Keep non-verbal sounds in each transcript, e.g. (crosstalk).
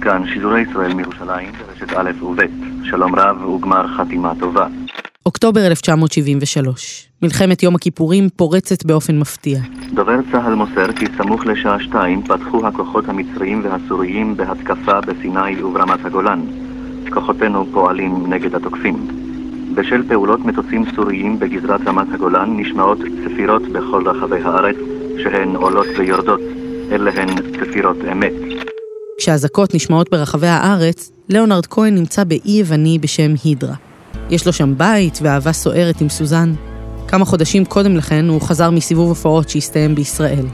כאן שידורי ישראל מירושלים, ברשת א' וב', שלום רב וגמר חתימה טובה. אוקטובר 1973. מלחמת יום הכיפורים פורצת באופן מפתיע. דובר צה"ל מוסר כי סמוך לשעה שתיים פתחו הכוחות המצריים והסוריים בהתקפה בסיני וברמת הגולן. כוחותינו פועלים נגד התוקפים. בשל פעולות מטוסים סוריים בגזרת רמת הגולן נשמעות צפירות בכל רחבי הארץ, שהן עולות ויורדות. אלה הן צפירות אמת. כשאזעקות נשמעות ברחבי הארץ, ליאונרד כהן נמצא באי יווני בשם הידרה. יש לו שם בית ואהבה סוערת עם סוזן. כמה חודשים קודם לכן הוא חזר מסיבוב הופעות שהסתיים בישראל.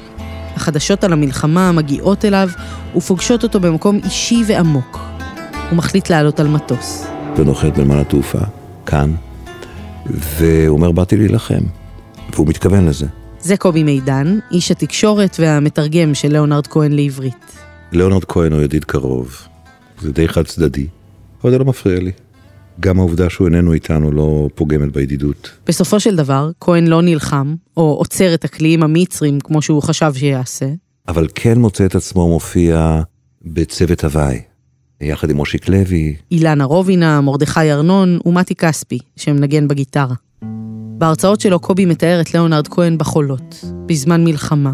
החדשות על המלחמה מגיעות אליו ופוגשות אותו במקום אישי ועמוק. הוא מחליט לעלות על מטוס. ונוחת בנמל התעופה, כאן, והוא אומר, באתי להילחם. והוא מתכוון לזה. זה קובי מידן, איש התקשורת והמתרגם של ליאונרד כהן לעברית. ליאונרד כהן הוא ידיד קרוב, זה די חד צדדי, אבל זה לא מפריע לי. גם העובדה שהוא איננו איתנו לא פוגמת בידידות. בסופו של דבר, כהן לא נלחם, או עוצר את הקליעים המצרים כמו שהוא חשב שיעשה. אבל כן מוצא את עצמו מופיע בצוות הוואי, יחד עם מושיק לוי. אילנה רובינה, מרדכי ארנון ומתי כספי, שמנגן בגיטרה. בהרצאות שלו קובי מתאר את ליאונרד כהן בחולות, בזמן מלחמה,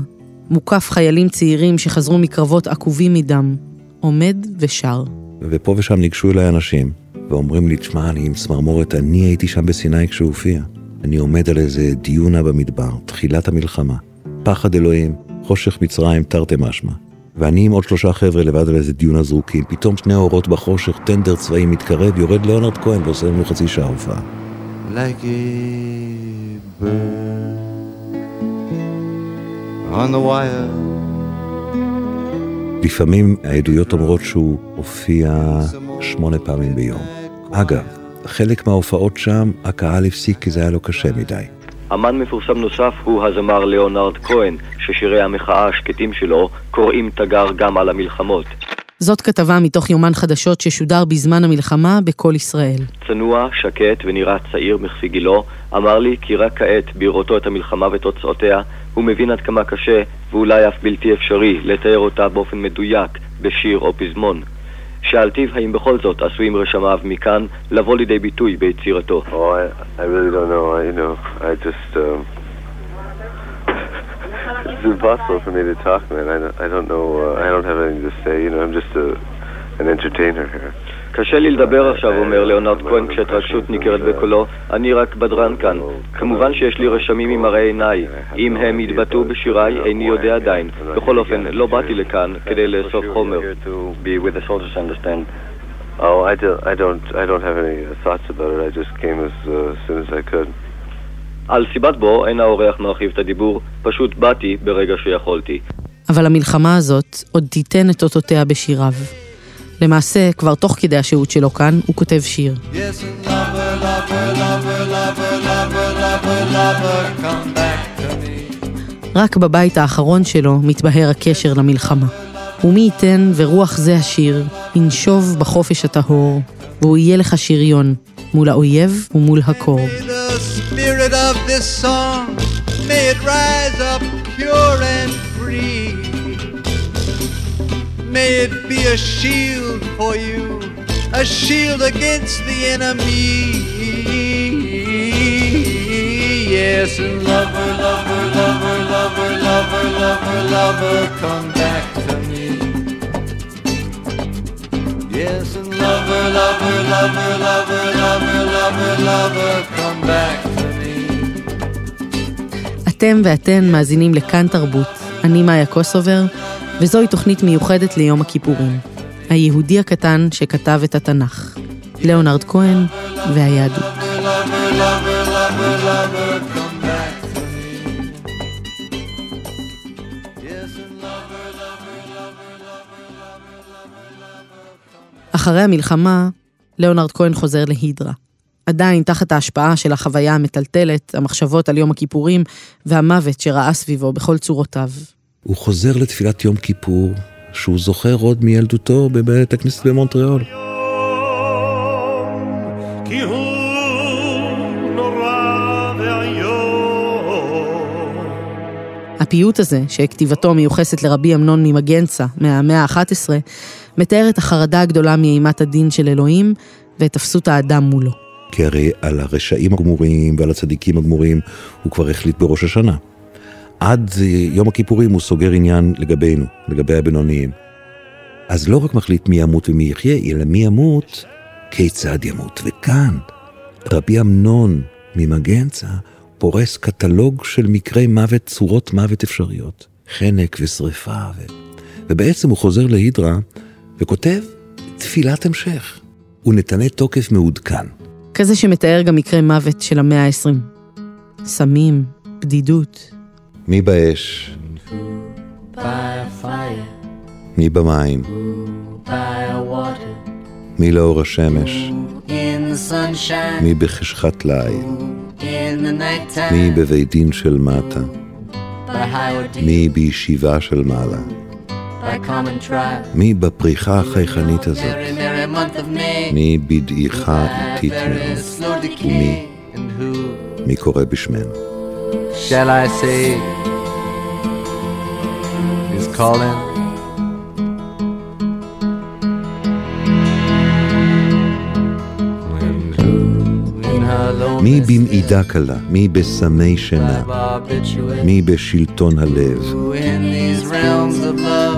מוקף חיילים צעירים שחזרו מקרבות עקובים מדם, עומד ושר. ופה ושם ניגשו אליי אנשים, ואומרים לי, תשמע, אני עם צמרמורת, אני הייתי שם בסיני כשהוא הופיע. אני עומד על איזה דיונה במדבר, תחילת המלחמה. פחד אלוהים, חושך מצרים, תרתי משמע. ואני עם עוד שלושה חבר'ה לבד על איזה דיונה זרוקים, פתאום שני אורות בחושך, טנדר צבאי מתקרב, יורד ליאונרד כהן ועושה לנו חצי שעה הופעה. Like a bird on the wire. לפעמים העדויות אומרות שהוא הופיע שמונה פעמים ביום. אגב, חלק מההופעות שם, הקהל הפסיק כי זה היה לו קשה מדי. אמן מפורסם נוסף הוא הזמר ליאונרד כהן, ששירי המחאה השקטים שלו קוראים תגר גם על המלחמות. זאת כתבה מתוך יומן חדשות ששודר בזמן המלחמה בכל ישראל. צנוע, שקט ונראה צעיר מכפי גילו, אמר לי כי רק כעת, בראותו את המלחמה ותוצאותיה, הוא מבין עד כמה קשה, ואולי אף בלתי אפשרי, לתאר אותה באופן מדויק, בשיר או פזמון. שאלתיו האם בכל זאת עשויים רשמיו מכאן לבוא לידי ביטוי ביצירתו. Oh, um... It's impossible for me to talk, man. I don't, I don't know. Uh, I don't have anything to say. You know, I'm just a, an entertainer here. קשה לי לדבר עכשיו, אומר ליאונרד כהן כשהתרגשות ניכרת בקולו, אני רק בדרן כאן. כמובן שיש לי רשמים ממראה עיניי. אם הם יתבטאו בשיריי, איני יודע עדיין. בכל אופן, לא באתי לכאן כדי לאסוף חומר. Oh, I don't, I don't, I don't have any thoughts about it. I just came as uh, soon as I could. על סיבת בו אין האורח מרחיב את הדיבור, פשוט באתי ברגע שיכולתי. אבל המלחמה הזאת עוד תיתן את אותותיה בשיריו. למעשה, כבר תוך כדי השהות שלו כאן, הוא כותב שיר. רק בבית האחרון שלו מתבהר הקשר למלחמה. ומי ייתן ורוח זה השיר ינשוב בחופש הטהור, והוא יהיה לך שריון מול האויב ומול הקור. May it be a shield for you, a shield against the enemy. Yes, and lover, lover, lover, lover, lover, lover, lover, come back to me. Yes, and lover, lover, lover, lover, lover, lover, lover, come back to me. אתם ואתן מאזינים לכאן תרבות. אני מאיה קוסובר. וזוהי תוכנית מיוחדת ליום הכיפורים. היהודי הקטן שכתב את התנ"ך. ליאונרד כהן והיהדות. אחרי המלחמה, ליאונרד כהן חוזר להידרה. עדיין תחת ההשפעה של החוויה המטלטלת, המחשבות על יום הכיפורים והמוות שראה סביבו בכל צורותיו. הוא חוזר לתפילת יום כיפור, שהוא זוכר עוד מילדותו בבית הכנסת במונטריאול. הפיוט הזה, שכתיבתו מיוחסת לרבי אמנון ממגנצה מהמאה ה-11, מתאר את החרדה הגדולה מאימת הדין של אלוהים ואת אפסות האדם מולו. כי הרי על הרשעים הגמורים ועל הצדיקים הגמורים הוא כבר החליט בראש השנה. עד יום הכיפורים הוא סוגר עניין לגבינו, לגבי הבינוניים. אז לא רק מחליט מי ימות ומי יחיה, אלא מי ימות, כיצד ימות. וכאן, רבי אמנון ממגנצה פורס קטלוג של מקרי מוות, צורות מוות אפשריות. חנק ושריפה, ו... ובעצם הוא חוזר להידרה וכותב תפילת המשך. הוא נתנה תוקף מעודכן. כזה שמתאר גם מקרי מוות של המאה ה-20. סמים, בדידות. מי באש? מי במים? מי לאור השמש? מי בחשכת ליל? מי בבית דין של מטה? מי בישיבה של מעלה? מי בפריחה החייכנית הזאת? מי בדעיכה איטית מאוד? ומי? מי קורא בשמנו? Shall I say is calling? מי במעידה קלה? מי בסמי שינה? מי בשלטון הלב?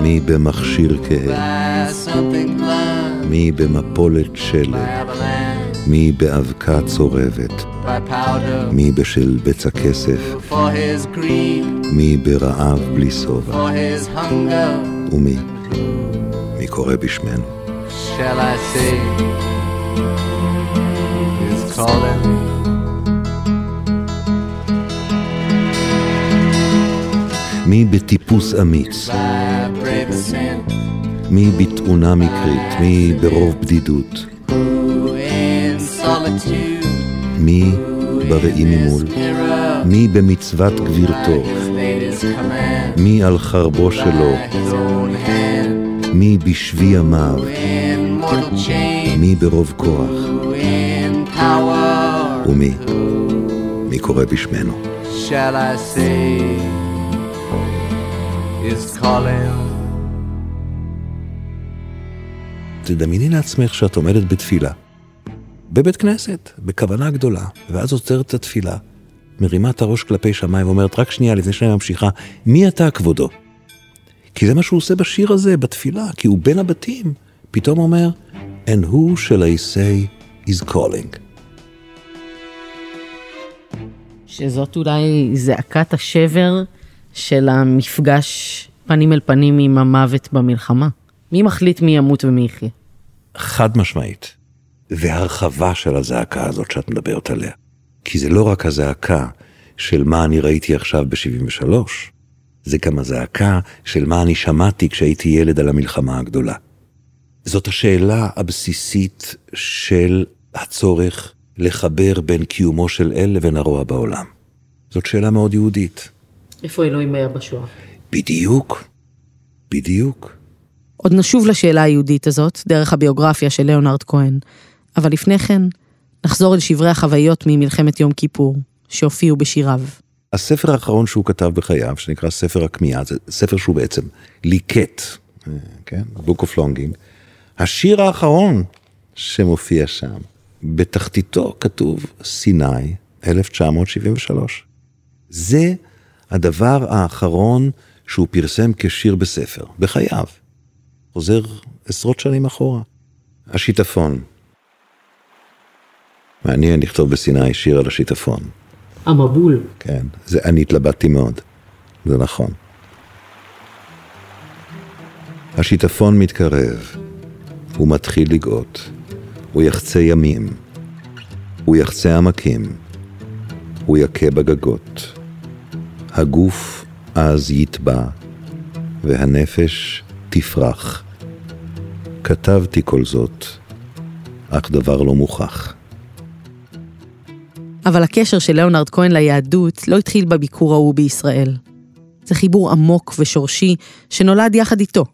מי במכשיר כהה? מי במפולת שלג? מי באבקה צורבת? by powder, מי בשל בצע כסף? מי ברעב בלי שובע? ומי? מי קורא בשמנו? Shall I say is calling? מי בטיפוס אמיץ? מי בתאונה מקרית? מי ברוב בדידות? מי בראי ממול? מי במצוות גבירתו? מי על חרבו שלו? מי בשבי ימיו? מי ברוב כוח? ומי? מי קורא בשמנו? shall I say is calling תדמייני לעצמך שאת עומדת בתפילה. בבית כנסת, בכוונה גדולה, ואז עוצרת את התפילה, מרימה את הראש כלפי שמיים ואומרת, רק שנייה לפני שאני ממשיכה, מי אתה כבודו? כי זה מה שהוא עושה בשיר הזה, בתפילה, כי הוא בין הבתים, פתאום אומר, And who shall I say is calling? שזאת אולי זעקת השבר של המפגש פנים אל פנים עם המוות במלחמה. מי מחליט מי ימות ומי יחיה? חד משמעית. והרחבה של הזעקה הזאת שאת מדברת עליה. כי זה לא רק הזעקה של מה אני ראיתי עכשיו ב-73, זה גם הזעקה של מה אני שמעתי כשהייתי ילד על המלחמה הגדולה. זאת השאלה הבסיסית של הצורך לחבר בין קיומו של אל לבין הרוע בעולם. זאת שאלה מאוד יהודית. איפה אלוהים היה בשואה? בדיוק, בדיוק. עוד נשוב לשאלה היהודית הזאת, דרך הביוגרפיה של ליאונרד כהן, אבל לפני כן, נחזור אל שברי החוויות ממלחמת יום כיפור, שהופיעו בשיריו. הספר האחרון שהוא כתב בחייו, שנקרא ספר הכמיהה, זה ספר שהוא בעצם ליקט, אה, כן? Book of Longing. השיר האחרון שמופיע שם, בתחתיתו כתוב סיני 1973. זה הדבר האחרון שהוא פרסם כשיר בספר, בחייו. חוזר עשרות שנים אחורה. השיטפון. מעניין לכתוב בסיני שיר על השיטפון. המבול. כן, זה, אני התלבטתי מאוד, זה נכון. השיטפון מתקרב, הוא מתחיל לגאות, הוא יחצה ימים, הוא יחצה עמקים, הוא יכה בגגות. הגוף אז יטבע, והנפש תפרח. כתבתי כל זאת, אך דבר לא מוכח. אבל הקשר של ליאונרד כהן ליהדות לא התחיל בביקור ההוא בישראל. זה חיבור עמוק ושורשי שנולד יחד איתו.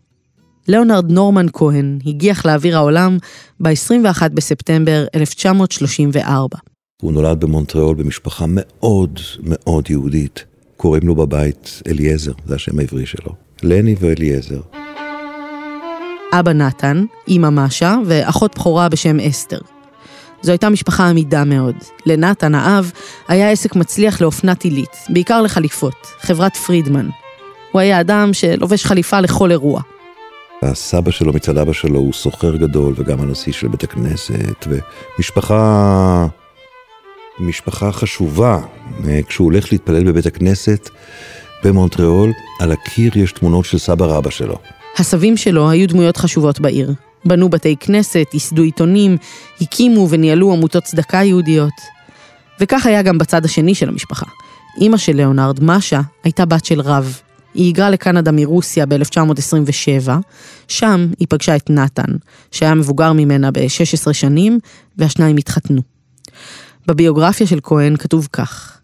ליאונרד נורמן כהן הגיח לאוויר העולם ב-21 בספטמבר 1934. הוא נולד במונטריאול במשפחה מאוד מאוד יהודית. קוראים לו בבית אליעזר, זה השם העברי שלו. לני ואליעזר. אבא נתן, אמא משה ואחות בכורה בשם אסתר. זו הייתה משפחה עמידה מאוד. לנתן, האב, היה עסק מצליח לאופנת עילית, בעיקר לחליפות, חברת פרידמן. הוא היה אדם שלובש חליפה לכל אירוע. הסבא שלו מצד אבא שלו הוא סוחר גדול וגם הנשיא של בית הכנסת, ומשפחה... משפחה חשובה. כשהוא הולך להתפלל בבית הכנסת במונטריאול, על הקיר יש תמונות של סבא רבא שלו. הסבים שלו היו דמויות חשובות בעיר. בנו בתי כנסת, ייסדו עיתונים, הקימו וניהלו עמותות צדקה יהודיות. וכך היה גם בצד השני של המשפחה. אימא של ליאונרד, משה, הייתה בת של רב. היא היגרה לקנדה מרוסיה ב-1927, שם היא פגשה את נתן, שהיה מבוגר ממנה ב-16 שנים, והשניים התחתנו. בביוגרפיה של כהן כתוב כך: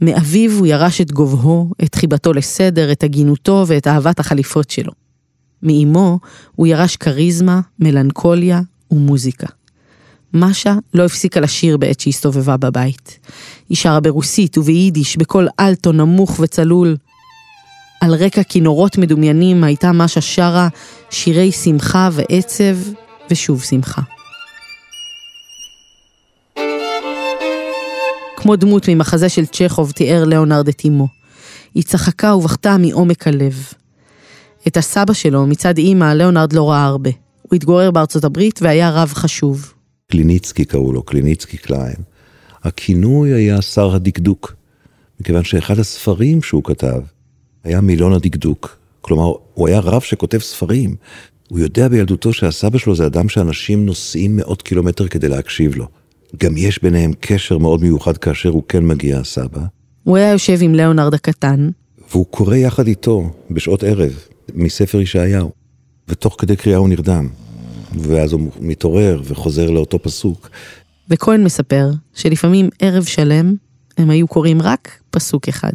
מאביו הוא ירש את גובהו, את חיבתו לסדר, את הגינותו ואת אהבת החליפות שלו. מאימו הוא ירש כריזמה, מלנכוליה ומוזיקה. משה לא הפסיקה לשיר בעת שהסתובבה בבית. היא שרה ברוסית וביידיש, בקול אלטו נמוך וצלול. על רקע כינורות מדומיינים הייתה משה שרה שירי שמחה ועצב ושוב שמחה. כמו דמות ממחזה של צ'כוב תיאר ליאונרד את אמו. היא צחקה ובכתה מעומק הלב. את הסבא שלו מצד אימא ליאונרד לא ראה הרבה. הוא התגורר בארצות הברית והיה רב חשוב. קליניצקי קראו לו, קליניצקי קליין. הכינוי היה שר הדקדוק, מכיוון שאחד הספרים שהוא כתב היה מילון הדקדוק. כלומר, הוא היה רב שכותב ספרים. הוא יודע בילדותו שהסבא שלו זה אדם שאנשים נוסעים מאות קילומטר כדי להקשיב לו. גם יש ביניהם קשר מאוד מיוחד כאשר הוא כן מגיע, הסבא. הוא היה יושב עם ליאונרד הקטן, והוא קורא יחד איתו בשעות ערב מספר ישעיהו, ותוך כדי קריאה הוא נרדם. ואז הוא מתעורר וחוזר לאותו פסוק. וכהן מספר שלפעמים ערב שלם הם היו קוראים רק פסוק אחד.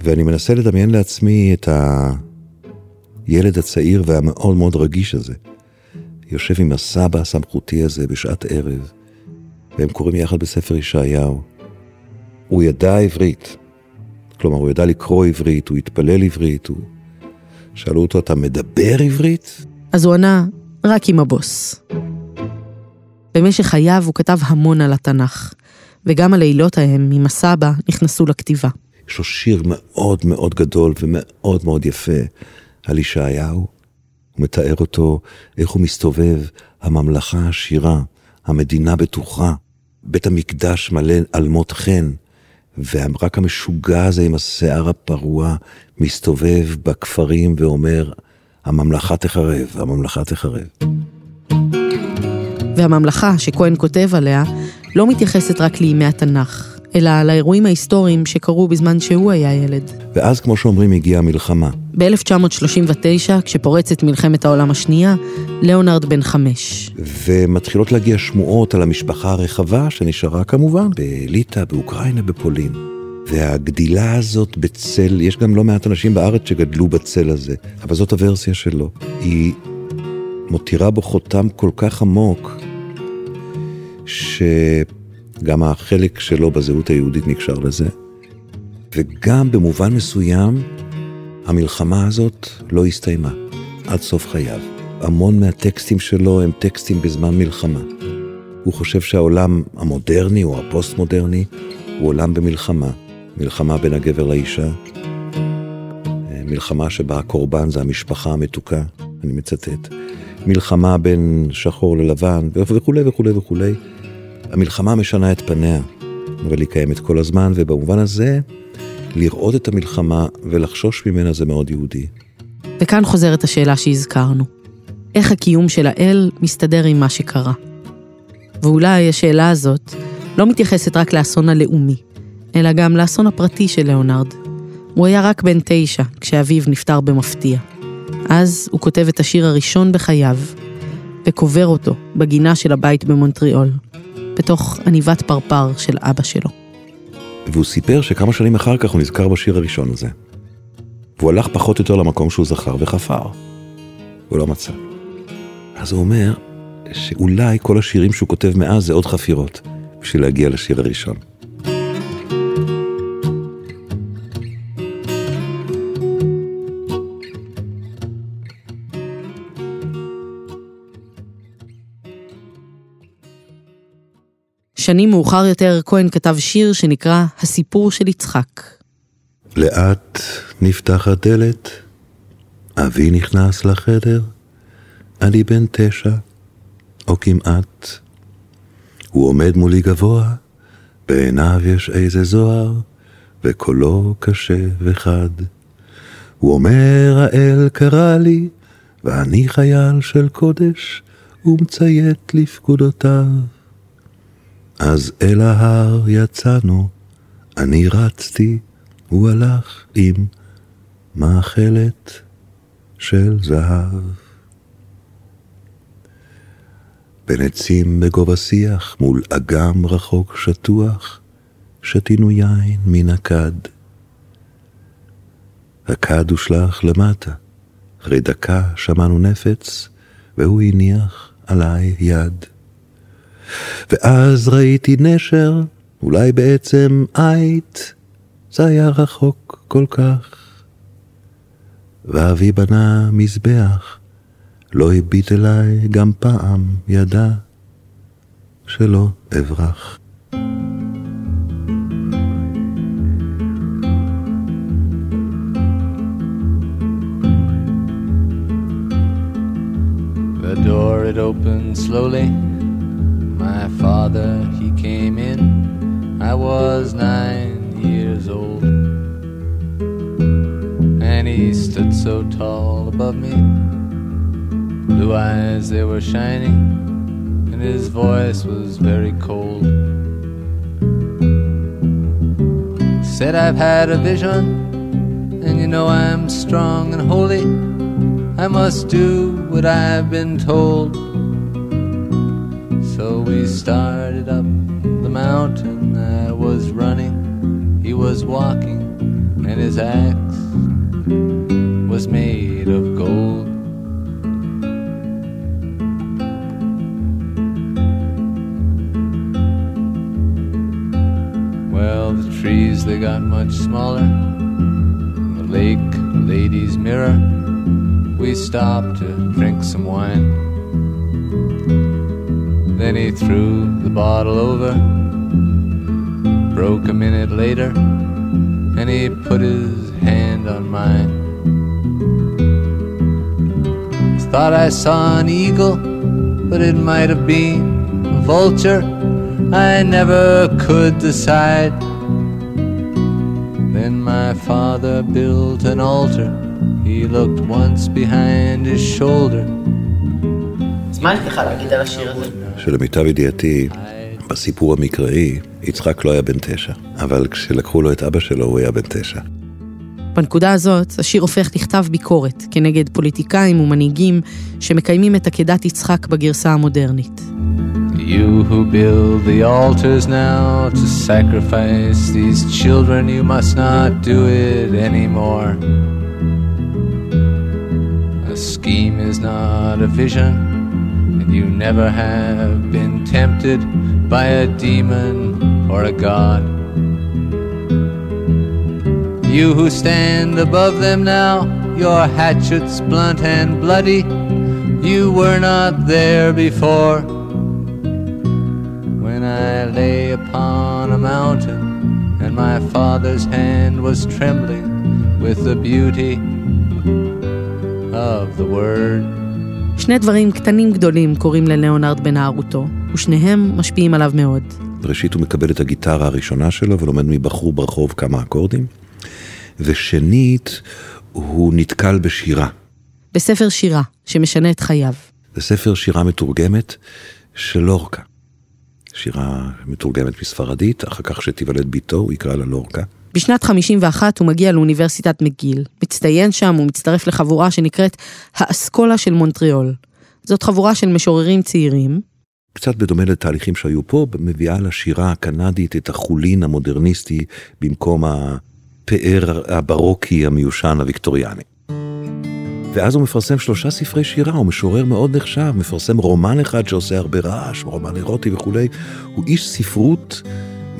ואני מנסה לדמיין לעצמי את הילד הצעיר והמאוד מאוד רגיש הזה. יושב עם הסבא הסמכותי הזה בשעת ערב, והם קוראים יחד בספר ישעיהו. הוא ידע עברית, כלומר הוא ידע לקרוא עברית, הוא התפלל עברית, הוא... שאלו אותו, אתה מדבר עברית? אז הוא ענה, רק עם הבוס. במשך חייו הוא כתב המון על התנ"ך, וגם הלילות ההם עם הסבא נכנסו לכתיבה. יש לו שיר מאוד מאוד גדול ומאוד מאוד יפה על ישעיהו. הוא מתאר אותו, איך הוא מסתובב, הממלכה עשירה, המדינה בטוחה, בית המקדש מלא אלמות חן, ורק המשוגע הזה עם השיער הפרוע מסתובב בכפרים ואומר, הממלכה תחרב, הממלכה תחרב. והממלכה שכהן כותב עליה לא מתייחסת רק לימי התנ"ך, אלא לאירועים ההיסטוריים שקרו בזמן שהוא היה ילד. ואז, כמו שאומרים, הגיעה המלחמה. ב-1939, כשפורצת מלחמת העולם השנייה, ליאונרד בן חמש. ומתחילות להגיע שמועות על המשפחה הרחבה שנשארה כמובן בליטא, באוקראינה, בפולין. והגדילה הזאת בצל, יש גם לא מעט אנשים בארץ שגדלו בצל הזה, אבל זאת הוורסיה שלו. היא מותירה בו חותם כל כך עמוק, שגם החלק שלו בזהות היהודית נקשר לזה. וגם במובן מסוים, המלחמה הזאת לא הסתיימה עד סוף חייו. המון מהטקסטים שלו הם טקסטים בזמן מלחמה. הוא חושב שהעולם המודרני או הפוסט-מודרני הוא עולם במלחמה. מלחמה בין הגבר לאישה, מלחמה שבה הקורבן זה המשפחה המתוקה, אני מצטט. מלחמה בין שחור ללבן וכולי וכולי וכולי. המלחמה משנה את פניה, אבל היא קיימת כל הזמן, ובמובן הזה, לראות את המלחמה ולחשוש ממנה זה מאוד יהודי. וכאן חוזרת השאלה שהזכרנו. איך הקיום של האל מסתדר עם מה שקרה? ואולי השאלה הזאת לא מתייחסת רק לאסון הלאומי, אלא גם לאסון הפרטי של ליאונרד. הוא היה רק בן תשע כשאביו נפטר במפתיע. אז הוא כותב את השיר הראשון בחייו, וקובר אותו בגינה של הבית במונטריאול, בתוך עניבת פרפר של אבא שלו. והוא סיפר שכמה שנים אחר כך הוא נזכר בשיר הראשון הזה. והוא הלך פחות או יותר למקום שהוא זכר וחפר. הוא לא מצא. אז הוא אומר שאולי כל השירים שהוא כותב מאז זה עוד חפירות, בשביל להגיע לשיר הראשון. שנים מאוחר יותר כהן כתב שיר שנקרא "הסיפור של יצחק". לאט נפתחת דלת, אבי נכנס לחדר, אני בן תשע, או כמעט. הוא עומד מולי גבוה, בעיניו יש איזה זוהר, וקולו קשה וחד. הוא אומר, האל קרא לי, ואני חייל של קודש, ומציית לפקודותיו. אז אל ההר יצאנו, אני רצתי, הוא הלך עם מאכלת של זהב. בין עצים בגובה שיח, מול אגם רחוק שטוח, שתינו יין מן הכד. הכד הושלך למטה, אחרי דקה שמענו נפץ, והוא הניח עליי יד. ואז ראיתי נשר, אולי בעצם עית, זה היה רחוק כל כך. ואבי בנה מזבח, לא הביט אליי גם פעם ידע שלא אברח. The door it opened slowly. My father he came in. I was nine years old. And he stood so tall above me. Blue eyes they were shining, and his voice was very cold. Said I've had a vision, and you know I'm strong and holy. I must do what I've been told. We started up the mountain. I was running, he was walking, and his axe was made of gold. Well, the trees they got much smaller. The lake, lady's mirror we stopped to drink some wine. Then he threw the bottle over, broke a minute later, and he put his hand on mine. Thought I saw an eagle, but it might have been a vulture. I never could decide. Then my father built an altar. He looked once behind his shoulder. אז מה יש לך להגיד על השיר הזה? שלמיטב ידיעתי, בסיפור המקראי, יצחק לא היה בן תשע, אבל כשלקחו לו את אבא שלו הוא היה בן תשע. בנקודה הזאת, השיר הופך לכתב ביקורת כנגד פוליטיקאים ומנהיגים שמקיימים את עקדת יצחק בגרסה המודרנית. You who build the altars now to sacrifice these children, you must not do it anymore. A scheme is not a vision, you never have been tempted by a demon or a god. You who stand above them now, your hatchets blunt and bloody, you were not there before. When I lay upon a mountain, and my father's hand was trembling with the beauty of the word. שני דברים קטנים גדולים קורים ללאונרד בנערותו, ושניהם משפיעים עליו מאוד. ראשית הוא מקבל את הגיטרה הראשונה שלו ולומד מבחור ברחוב כמה אקורדים, ושנית הוא נתקל בשירה. בספר שירה, שמשנה את חייו. זה ספר שירה מתורגמת של לורקה. שירה מתורגמת מספרדית, אחר כך שתיוולד ביתו, הוא יקרא לה לורקה. בשנת 51 הוא מגיע לאוניברסיטת מגיל, מצטיין שם ומצטרף לחבורה שנקראת האסכולה של מונטריאול. זאת חבורה של משוררים צעירים, קצת בדומה לתהליכים שהיו פה, מביאה לשירה הקנדית את החולין המודרניסטי במקום הפאר הברוקי המיושן הוויקטוריאני. ואז הוא מפרסם שלושה ספרי שירה, הוא משורר מאוד נחשב, מפרסם רומן אחד שעושה הרבה רעש, רומן אירוטי וכולי. הוא איש ספרות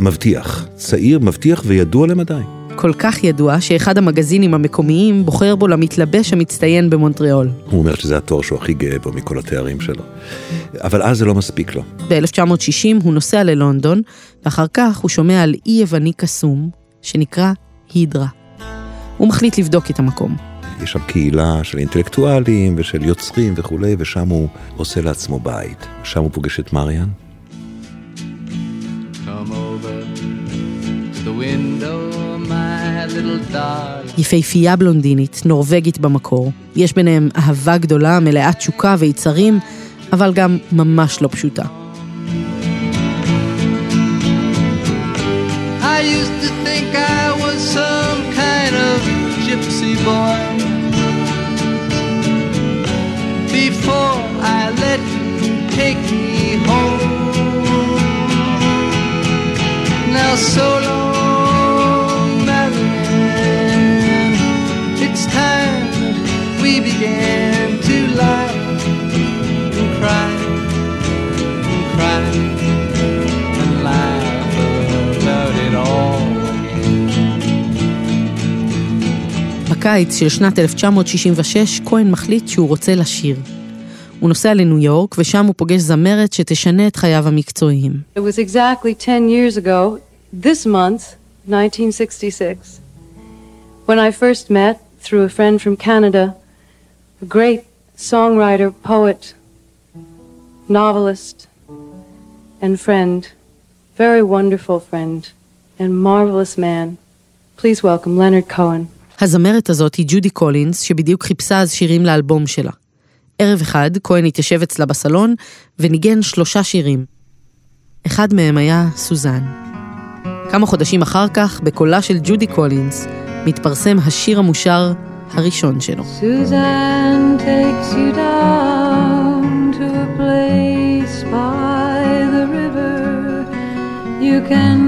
מבטיח, צעיר, מבטיח וידוע למדי. כל כך ידוע, שאחד המגזינים המקומיים בוחר בו למתלבש המצטיין במונטריאול. הוא אומר שזה התואר שהוא הכי גאה בו מכל התארים שלו. אבל אז זה לא מספיק לו. ב-1960 הוא נוסע ללונדון, ואחר כך הוא שומע על אי יווני קסום, שנקרא הידרה. הוא מחליט לבדוק את המקום. יש שם קהילה של אינטלקטואלים ושל יוצרים וכולי, ושם הוא עושה לעצמו בית. שם הוא פוגש את מריאן. יפהפייה בלונדינית, נורבגית במקור. יש ביניהם אהבה גדולה, מלאת תשוקה ויצרים, אבל גם ממש לא פשוטה. I used to think I was some kind of gypsy boy. Before I let you take me home. Now so בקיץ של שנת 1966, כהן מחליט שהוא רוצה לשיר. הוא נוסע לניו יורק, ושם הוא פוגש זמרת שתשנה את חייו המקצועיים. It was exactly 10 years ago, this month, 1966, when I first met, through a friend from Canada, a great songwriter, poet, novelist, and friend, very wonderful friend, and marvelous man. Please welcome Leonard Cohen. הזמרת הזאת היא ג'ודי קולינס, שבדיוק חיפשה אז שירים לאלבום שלה. ערב אחד, כהן התיישב אצלה בסלון וניגן שלושה שירים. אחד מהם היה סוזן. כמה חודשים אחר כך, בקולה של ג'ודי קולינס, מתפרסם השיר המושר הראשון שלו. Suzanne takes you down to a place by the river. You can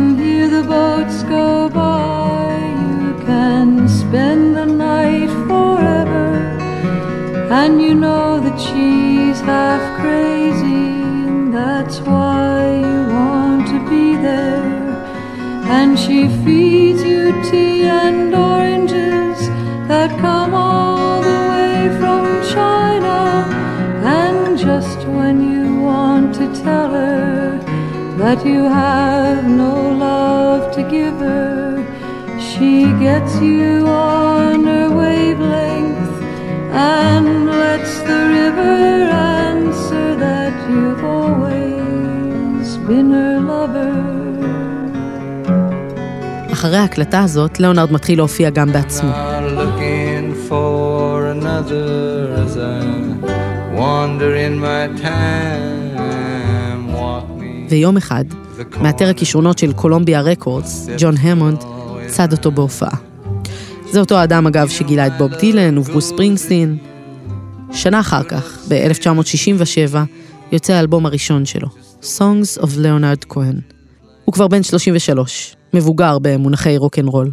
that you have no love to give her, she gets you on her wavelength and lets the river answer that you've always been her lover. אחרי ההקלטה הזאת, ליאונרד מתחיל להופיע גם בעצמו. Wander in my time. ויום אחד, מאתר הכישרונות של קולומביה רקורדס, ג'ון המונד, צד אותו בהופעה. זה אותו האדם, אגב, שגילה את בוב דילן וברוס ספרינגסטין. שנה אחר כך, ב-1967, יוצא האלבום הראשון שלו, Songs of Leonard Cohen. הוא כבר בן 33, מבוגר במונחי רוקנרול.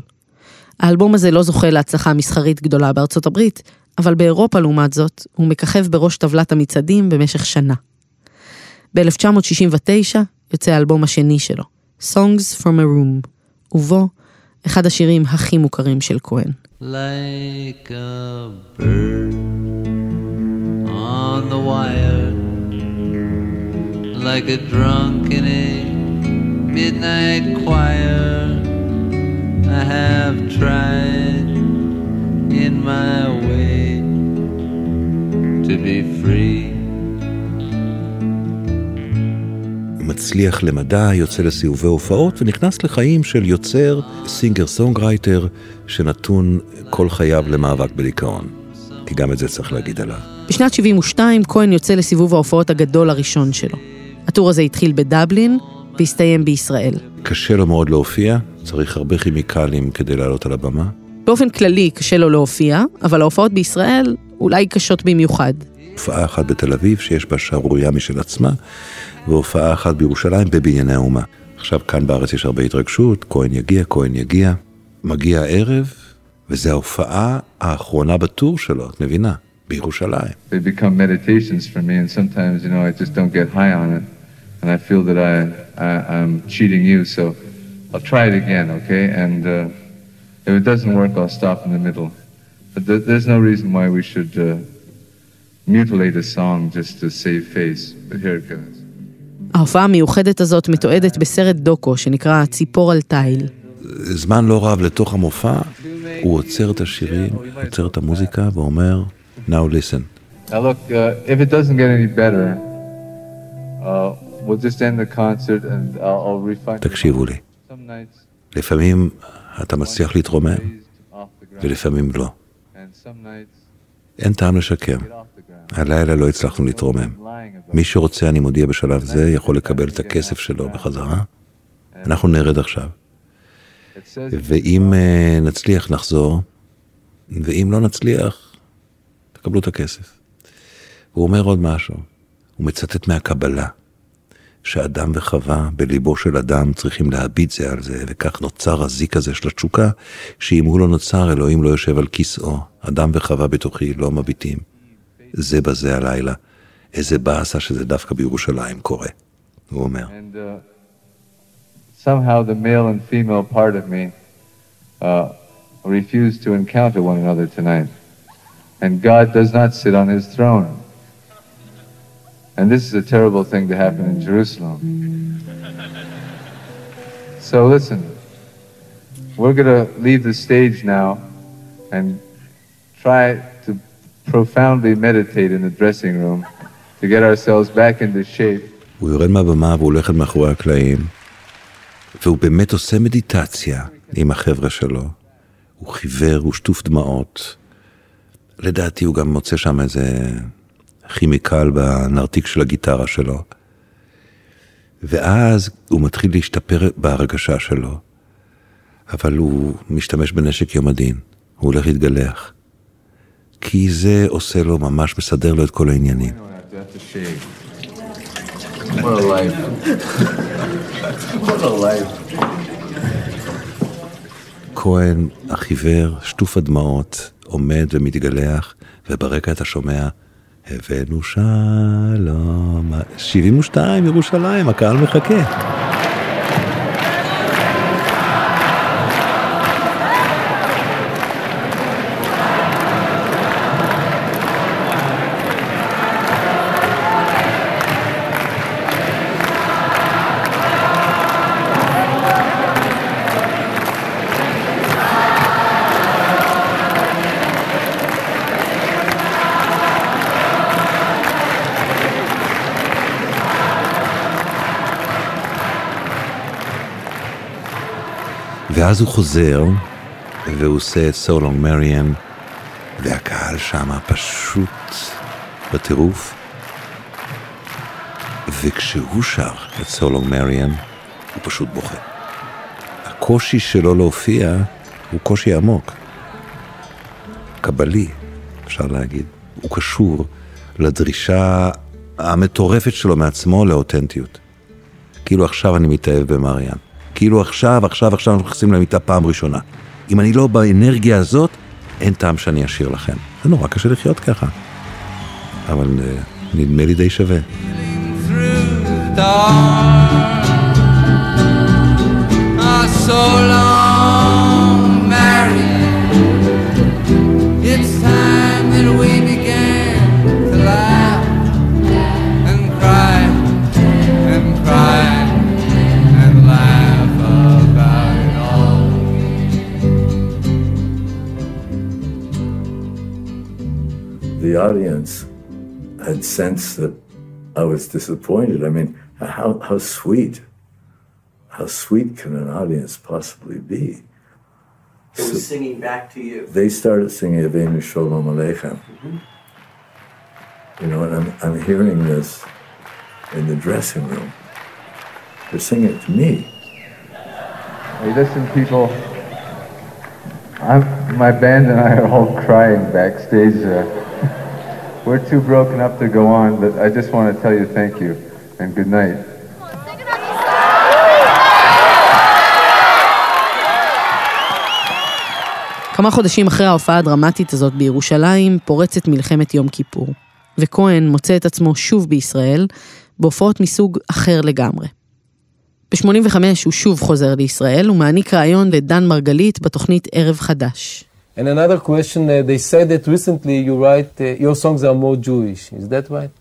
האלבום הזה לא זוכה להצלחה מסחרית גדולה בארצות הברית, אבל באירופה, לעומת זאת, הוא מככב בראש טבלת המצעדים במשך שנה. ב-1969 יוצא האלבום השני שלו, Songs from a Room, ובו אחד השירים הכי מוכרים של כהן. like a bird on the wire, like a drunk in a midnight choir. I have tried in my way to be free. מצליח למדי, יוצא לסיבובי הופעות ונכנס לחיים של יוצר, singer songwriter, שנתון כל חייו למאבק בדיכאון. כי גם את זה צריך להגיד עליו. בשנת 72 כהן יוצא לסיבוב ההופעות הגדול הראשון שלו. ה tour הזה התחיל בדבלין והסתיים בישראל. קשה לו מאוד להופיע, צריך הרבה כימיקלים כדי לעלות על הבמה. באופן כללי קשה לו להופיע, אבל ההופעות בישראל אולי קשות במיוחד. הופעה אחת בתל אביב שיש בה שערורייה משל עצמה, והופעה אחת בירושלים בבנייני האומה. עכשיו כאן בארץ יש הרבה התרגשות, כהן יגיע, כהן יגיע. מגיע הערב, וזו ההופעה האחרונה בטור שלו, את מבינה? בירושלים. they become meditations for me, and sometimes, you know, I just don't get high on it, and I feel that I, I I'm cheating you. So I'll try it again, okay? And uh, If it doesn't work, I'll stop in the middle. But th- there's no reason why we should uh, mutilate a song just to save face. But here it goes. ההופעה המיוחדת הזאת מתועדת בסרט דוקו שנקרא ציפור על תיל. זמן לא רב לתוך המופע, הוא עוצר את השירים, עוצר את המוזיקה ואומר, Now listen. Now look, uh, if it doesn't get any better, uh, we'll just end the concert and I'll, I'll refine. תקשיבו לי, Some nights לפעמים אתה מצליח להתרומם raised off the ground, ולפעמים לא. and some nights אין טעם לשקר. הלילה לא הצלחנו להתרומם. מי שרוצה, אני מודיע בשלב זה, יכול לקבל את הכסף שלו בחזרה. אנחנו נרד עכשיו. ואם אה, נצליח, נחזור, ואם לא נצליח, תקבלו את הכסף. הוא אומר עוד משהו, הוא מצטט מהקבלה, שאדם וחווה בליבו של אדם צריכים להביט זה על זה, וכך נוצר הזיק הזה של התשוקה, שאם הוא לא נוצר, אלוהים לא יושב על כיסאו. אדם וחווה בתוכי לא מביטים. זה בזה הלילה. איזה באסה שזה דווקא בירושלים קורה, הוא אומר. And uh, somehow the male and female part of me uh, refuse to encounter one another tonight. And God does not sit on his throne. And this is a terrible thing to happen in Jerusalem. (laughs) So listen, we're going to leave the stage now and try to profoundly meditate in the dressing room to get ourselves back into shape. הוא יורד מהבמה והוא הולך אל מאחורי הקלעים, והוא באמת עושה מדיטציה עם החבר'ה שלו. הוא חיוור, הוא שטוף דמעות. לדעתי הוא גם מוצא שם איזה כימיקל בנרתיק של הגיטרה שלו. ואז הוא מתחיל להשתפר בהרגשה שלו, אבל הוא משתמש בנשק יום הדין, הוא הולך להתגלח. כי זה עושה לו, ממש מסדר לו את כל העניינים. כהן, החיוור, שטוף הדמעות, עומד ומתגלח, וברקע אתה שומע, הבאנו שלום. 72, ירושלים, הקהל מחכה. ואז הוא חוזר, והוא עושה את סולונג מריאם, והקהל שם פשוט בטירוף. וכשהוא שר את סולונג מריאם, הוא פשוט בוכה. הקושי שלו להופיע הוא קושי עמוק. קבלי, אפשר להגיד. הוא קשור לדרישה המטורפת שלו מעצמו לאותנטיות. כאילו עכשיו אני מתאהב במריאם. כאילו עכשיו, עכשיו, עכשיו אנחנו נכנסים למיטה פעם ראשונה. אם אני לא באנרגיה הזאת, אין טעם שאני אשאיר לכם. זה נורא קשה לחיות ככה. אבל אה, נדמה לי די שווה. so long, the audience had sensed that I was disappointed. I mean, how, how sweet, how sweet can an audience possibly be? It was singing back to you. They started singing Avenu Shalom Aleichem. You know, and I'm, I'm hearing this in the dressing room. They're singing it to me. Hey, listen, people. I'm, my band and I are all crying backstage. Uh, we're too broken up to go on, but I just want to tell you thank you and good night. כמה חודשים אחרי ההופעה הדרמטית הזאת בירושלים, פורצת מלחמת יום כיפור. וכהן מוצא את עצמו שוב בישראל, בהופעות מסוג אחר לגמרי. ב-85 הוא שוב חוזר לישראל ומעניק ראיון לדן מרגלית בתוכנית ערב חדש. And another question, uh, they said that recently you write, uh, your songs are more Jewish. Is that right?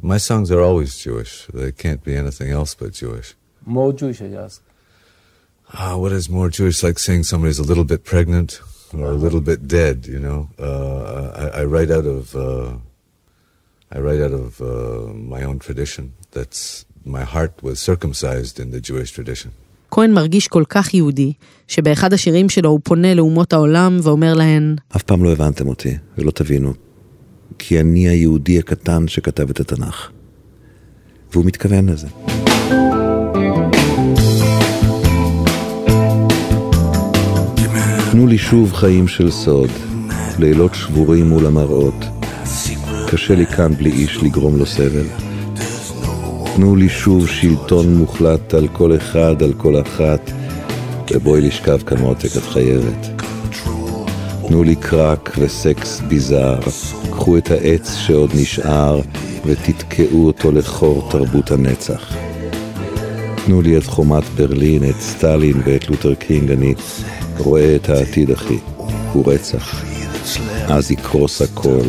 My songs are always Jewish. They can't be anything else but Jewish. More Jewish, I ask. Ah, what is more Jewish? Like saying somebody's a little bit pregnant or a little bit dead, you know? Uh, I, I write out of, uh, I write out of uh, my own tradition. That's, my heart was circumcised in the Jewish tradition. כהן מרגיש כל כך יהודי, שבאחד השירים שלו הוא פונה לאומות העולם ואומר להן, אף פעם לא הבנתם אותי, ולא תבינו, כי אני היהודי הקטן שכתב את התנ"ך. והוא מתכוון לזה. תנו לי שוב חיים של סוד, לילות שבורים מול המראות. קשה לי כאן בלי איש לגרום לו סבל. תנו לי שוב שלטון מוחלט על כל אחד, על כל אחת, ובואי לשכב כאן מותק, את חייבת. תנו לי קרק וסקס ביזאר, קחו את העץ שעוד נשאר, ותתקעו אותו לחור תרבות הנצח. תנו לי את חומת ברלין, את סטלין ואת לותר קינג, אני רואה את העתיד, אחי, הוא רצח. אז יקרוס הכל,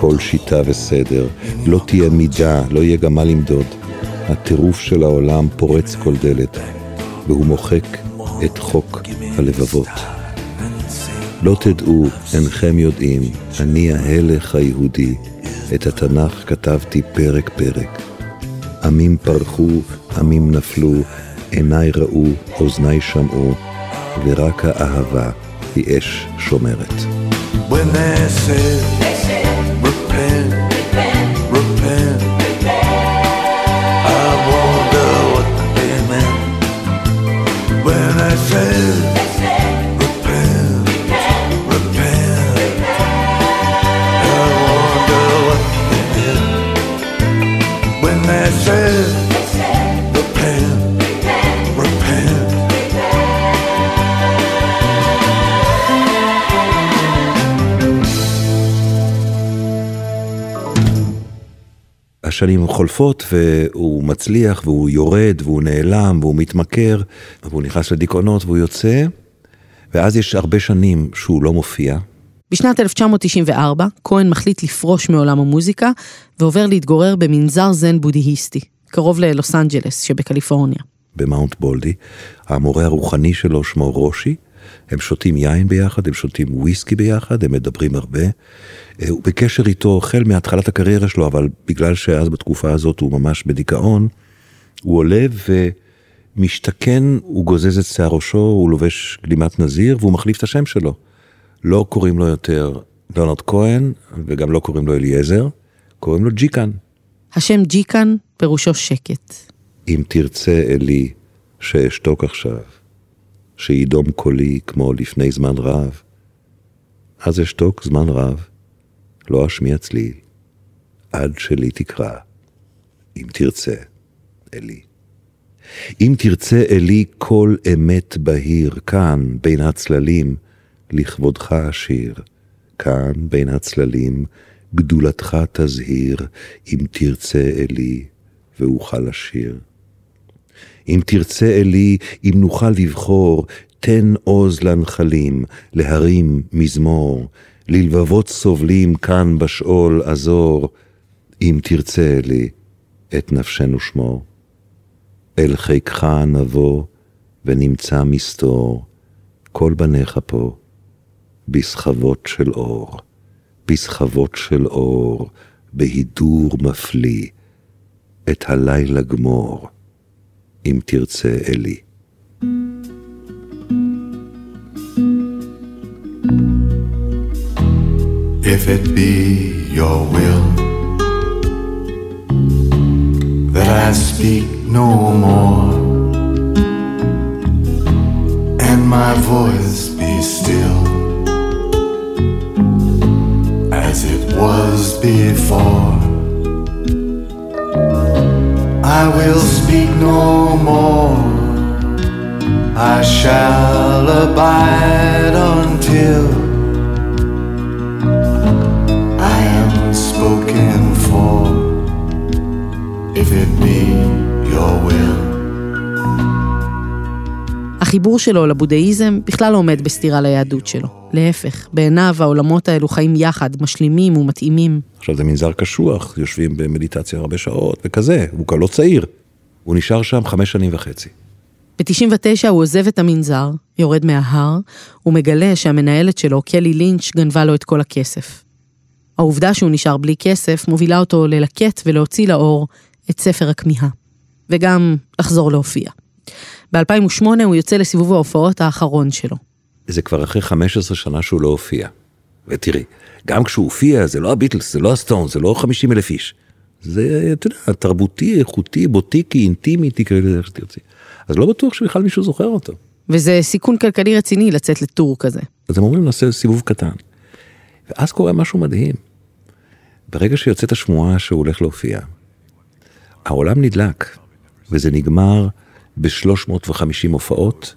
כל שיטה וסדר, לא תהיה מידה, לא יהיה גם מה למדוד. הטירוף של העולם פורץ כל דלת, והוא מוחק את חוק הלבבות. לא תדעו, אינכם יודעים, אני ההלך היהודי, את התנ"ך כתבתי פרק פרק. עמים פרחו, עמים נפלו, עיניי ראו, אוזניי שמעו, ורק האהבה היא אש שומרת. When they said, repent, repent, השנים חולפות והוא מצליח והוא יורד והוא נעלם והוא מתמכר והוא נכנס לדיכאונות והוא יוצא ואז יש הרבה שנים שהוא לא מופיע. בשנת 1994, כהן מחליט לפרוש מעולם המוזיקה ועובר להתגורר במנזר זן בודהיסטי, קרוב ללוס אנג'לס שבקליפורניה. במאונט בולדי. המורה הרוחני שלו שמו רושי, הם שותים יין ביחד, הם שותים וויסקי ביחד, הם מדברים הרבה. אה, הוא בקשר איתו החל מהתחלת הקריירה שלו, אבל בגלל שאז בתקופה הזאת הוא ממש בדיכאון, הוא עולה ומשתכן, הוא גוזז את שיער ראשו, הוא לובש גלימת נזיר והוא מחליף את השם שלו. לא קוראים לו יותר דונלד כהן, וגם לא קוראים לו אליעזר, קוראים לו ג'יקן. השם ג'יקן פירושו שקט. אם תרצה אלי שאשתוק עכשיו, שידום קולי כמו לפני זמן רב, אז אשתוק זמן רב, לא אשמיע צליל, עד שלי תקרא, אם תרצה, אלי. אם תרצה אלי כל אמת בהיר, כאן בין הצללים, לכבודך אשיר, כאן בין הצללים, גדולתך תזהיר, אם תרצה אלי, ואוכל לשיר. אם תרצה אלי, אם נוכל לבחור, תן עוז לנחלים, להרים מזמור, ללבבות סובלים כאן בשאול עזור, אם תרצה אלי, את נפשנו שמור. אל חיקך נבוא, ונמצא מסתור, כל בניך פה, בסחבות של אור, בסחבות של אור, בהידור מפליא, את הלילה גמור, אם תרצה אלי. If it be your will that I speak no more, and my voice be still as it was before, I will speak no more. I shall abide until I am spoken for, if it be החיבור שלו לבודהיזם בכלל לא עומד בסתירה ליהדות שלו. להפך, בעיניו העולמות האלו חיים יחד, משלימים ומתאימים. עכשיו זה מנזר קשוח, יושבים במדיטציה הרבה שעות וכזה, הוא כבר לא צעיר. הוא נשאר שם חמש שנים וחצי. ב-99 הוא עוזב את המנזר, יורד מההר, ומגלה שהמנהלת שלו, קלי לינץ', גנבה לו את כל הכסף. העובדה שהוא נשאר בלי כסף מובילה אותו ללקט ולהוציא לאור את ספר הכמיהה, וגם לחזור להופיע. ב-2008 הוא יוצא לסיבוב ההופעות האחרון שלו. זה כבר אחרי 15 שנה שהוא לא הופיע. ותראי, גם כשהוא הופיע, זה לא הביטלס, זה לא הסטון, זה לא 50 אלף איש. זה, אתה יודע, תרבותי, איכותי, בוטיקי, אינטימי, תקראי לזה איך שתרצי. אז לא בטוח שבכלל מישהו זוכר אותו. וזה סיכון כלכלי רציני לצאת לטור כזה. אז הם אומרים נעשה סיבוב קטן. ואז קורה משהו מדהים. ברגע שיוצאת השמועה שהוא הולך להופיע, העולם נדלק, וזה נגמר ב-350 הופעות,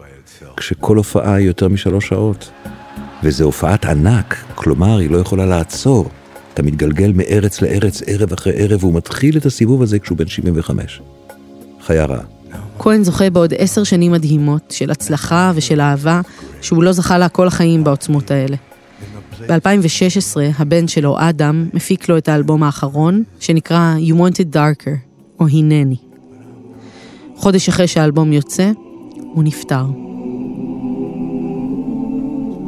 כשכל הופעה היא יותר משלוש שעות. וזו הופעת ענק, כלומר היא לא יכולה לעצור. אתה מתגלגל מארץ לארץ ערב אחרי ערב, והוא מתחיל את הסיבוב הזה כשהוא בן 75. חיה רעה. כהן זוכה בעוד עשר שנים מדהימות של הצלחה ושל אהבה, שהוא לא זכה לה כל החיים בעוצמות האלה. ב-2016, הבן שלו, אדם, מפיק לו את האלבום האחרון, שנקרא You Wanted Darker, או הנני. חודש אחרי שהאלבום יוצא, הוא נפטר.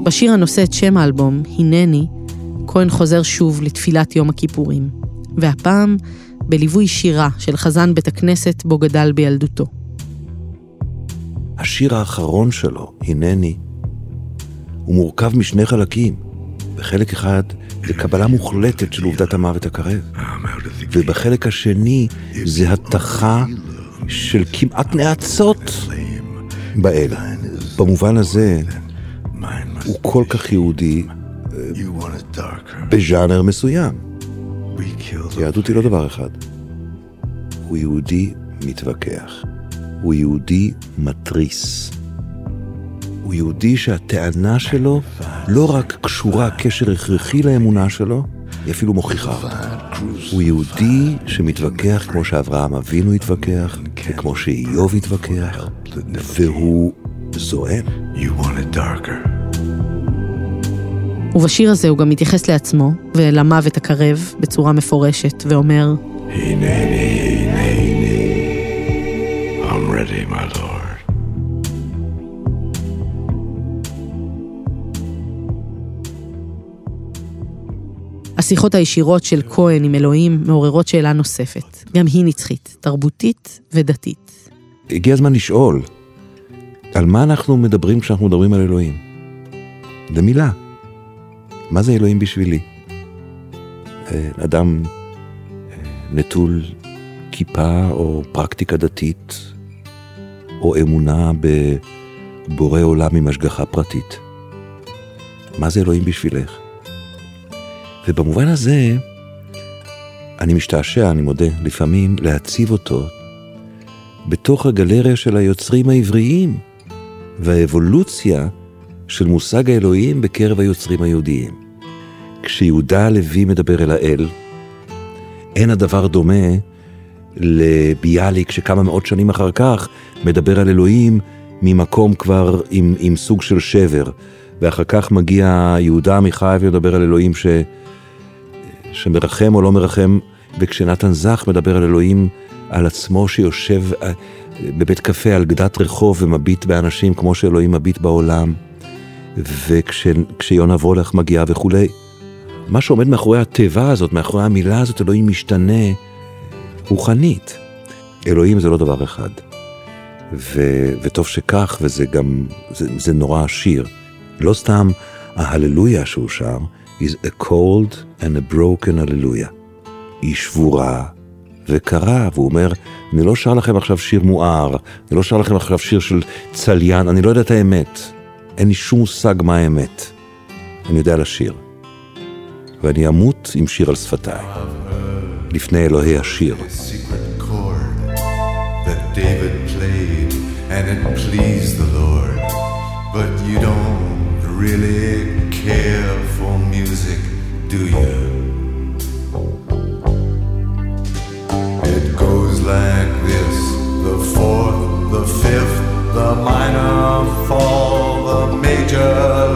בשיר הנושא את שם האלבום, הנני, כהן חוזר שוב לתפילת יום הכיפורים, והפעם בליווי שירה של חזן בית הכנסת בו גדל בילדותו. השיר האחרון שלו, הנני, הוא מורכב משני חלקים. בחלק אחד זה קבלה מוחלטת של עובדת המוות הקרב, ובחלק השני זה התכה של כמעט נאצות באל. במובן הזה, הוא כל כך יהודי בז'אנר מסוים. יהדות היא לא דבר אחד. הוא יהודי מתווכח. הוא יהודי מתריס. הוא יהודי שהטענה שלו לא רק קשורה קשר הכרחי לאמונה שלו, היא אפילו מוכיחה אותה. הוא יהודי שמתווכח כמו שאברהם אבינו התווכח, וכמו שאיוב התווכח, והוא זועם. ובשיר הזה הוא גם מתייחס לעצמו ולמוות הקרב בצורה מפורשת, ואומר, הנני, הנני, השיחות הישירות של כהן עם אלוהים מעוררות שאלה נוספת, גם היא נצחית, תרבותית ודתית. הגיע הזמן לשאול, על מה אנחנו מדברים כשאנחנו מדברים על אלוהים? זה מילה. מה זה אלוהים בשבילי? אה, אדם אה, נטול כיפה או פרקטיקה דתית, או אמונה בבורא עולם עם השגחה פרטית. מה זה אלוהים בשבילך? ובמובן הזה, אני משתעשע, אני מודה, לפעמים להציב אותו בתוך הגלריה של היוצרים העבריים והאבולוציה של מושג האלוהים בקרב היוצרים היהודיים. כשיהודה הלוי מדבר אל האל, אין הדבר דומה לביאליק שכמה מאות שנים אחר כך מדבר על אלוהים ממקום כבר עם, עם סוג של שבר. ואחר כך מגיע יהודה עמיחי ומדבר על אלוהים ש... שמרחם או לא מרחם, וכשנתן זך מדבר על אלוהים, על עצמו שיושב אה, בבית קפה על גדת רחוב ומביט באנשים כמו שאלוהים מביט בעולם, וכשיונה וכש, וולך מגיעה וכולי. מה שעומד מאחורי התיבה הזאת, מאחורי המילה הזאת, אלוהים משתנה רוחנית. אלוהים זה לא דבר אחד. ו, וטוב שכך, וזה גם, זה, זה נורא עשיר. לא סתם ההללויה שהוא שר, is a cold and a broken hallelujah. היא שבורה וקרה, והוא אומר, אני לא שר לכם עכשיו שיר מואר, אני לא שר לכם עכשיו שיר של צליין, אני לא יודע את האמת. אין לי שום מושג מה האמת. אני יודע לשיר. ואני אמות עם שיר על שפתיי, לפני אלוהי השיר. and it do you? It goes like this the fourth, the fifth, the minor fall, the major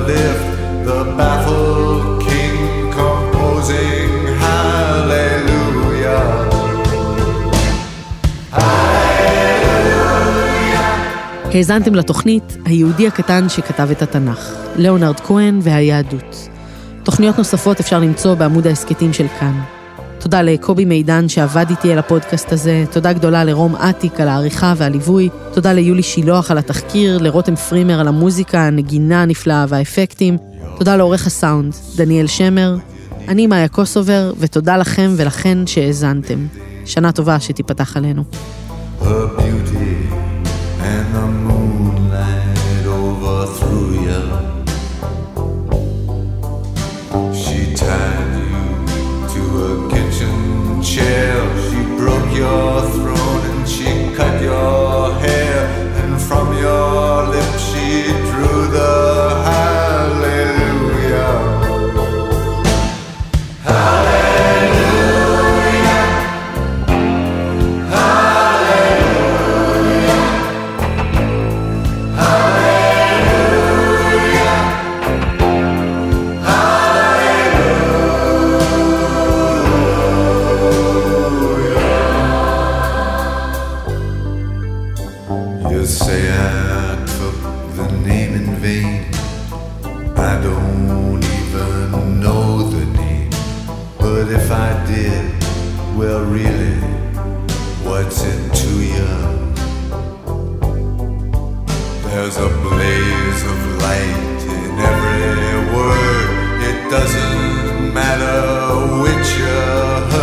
lift, the baffled king composing hallelujah. האזנתם לתוכנית היהודי הקטן שכתב את התנ"ך, ליאונרד כהן והיהדות. תוכניות נוספות אפשר למצוא בעמוד ההסכתים של כאן. תודה לקובי מידן שעבד איתי על הפודקאסט הזה, תודה גדולה לרום אטיק על העריכה והליווי, תודה ליולי שילוח על התחקיר, לרותם פרימר על המוזיקה, הנגינה הנפלאה והאפקטים, תודה לעורך הסאונד, דניאל שמר. אני מאיה קוסובר, ותודה לכם ולכן שהאזנתם. שנה טובה שתיפתח עלינו. Her beauty and the moonlight your You say I took the name in vain. I don't even know the name. But if I did, well, really, what's it to you? There's a blaze of light in every word. It doesn't matter which you heard,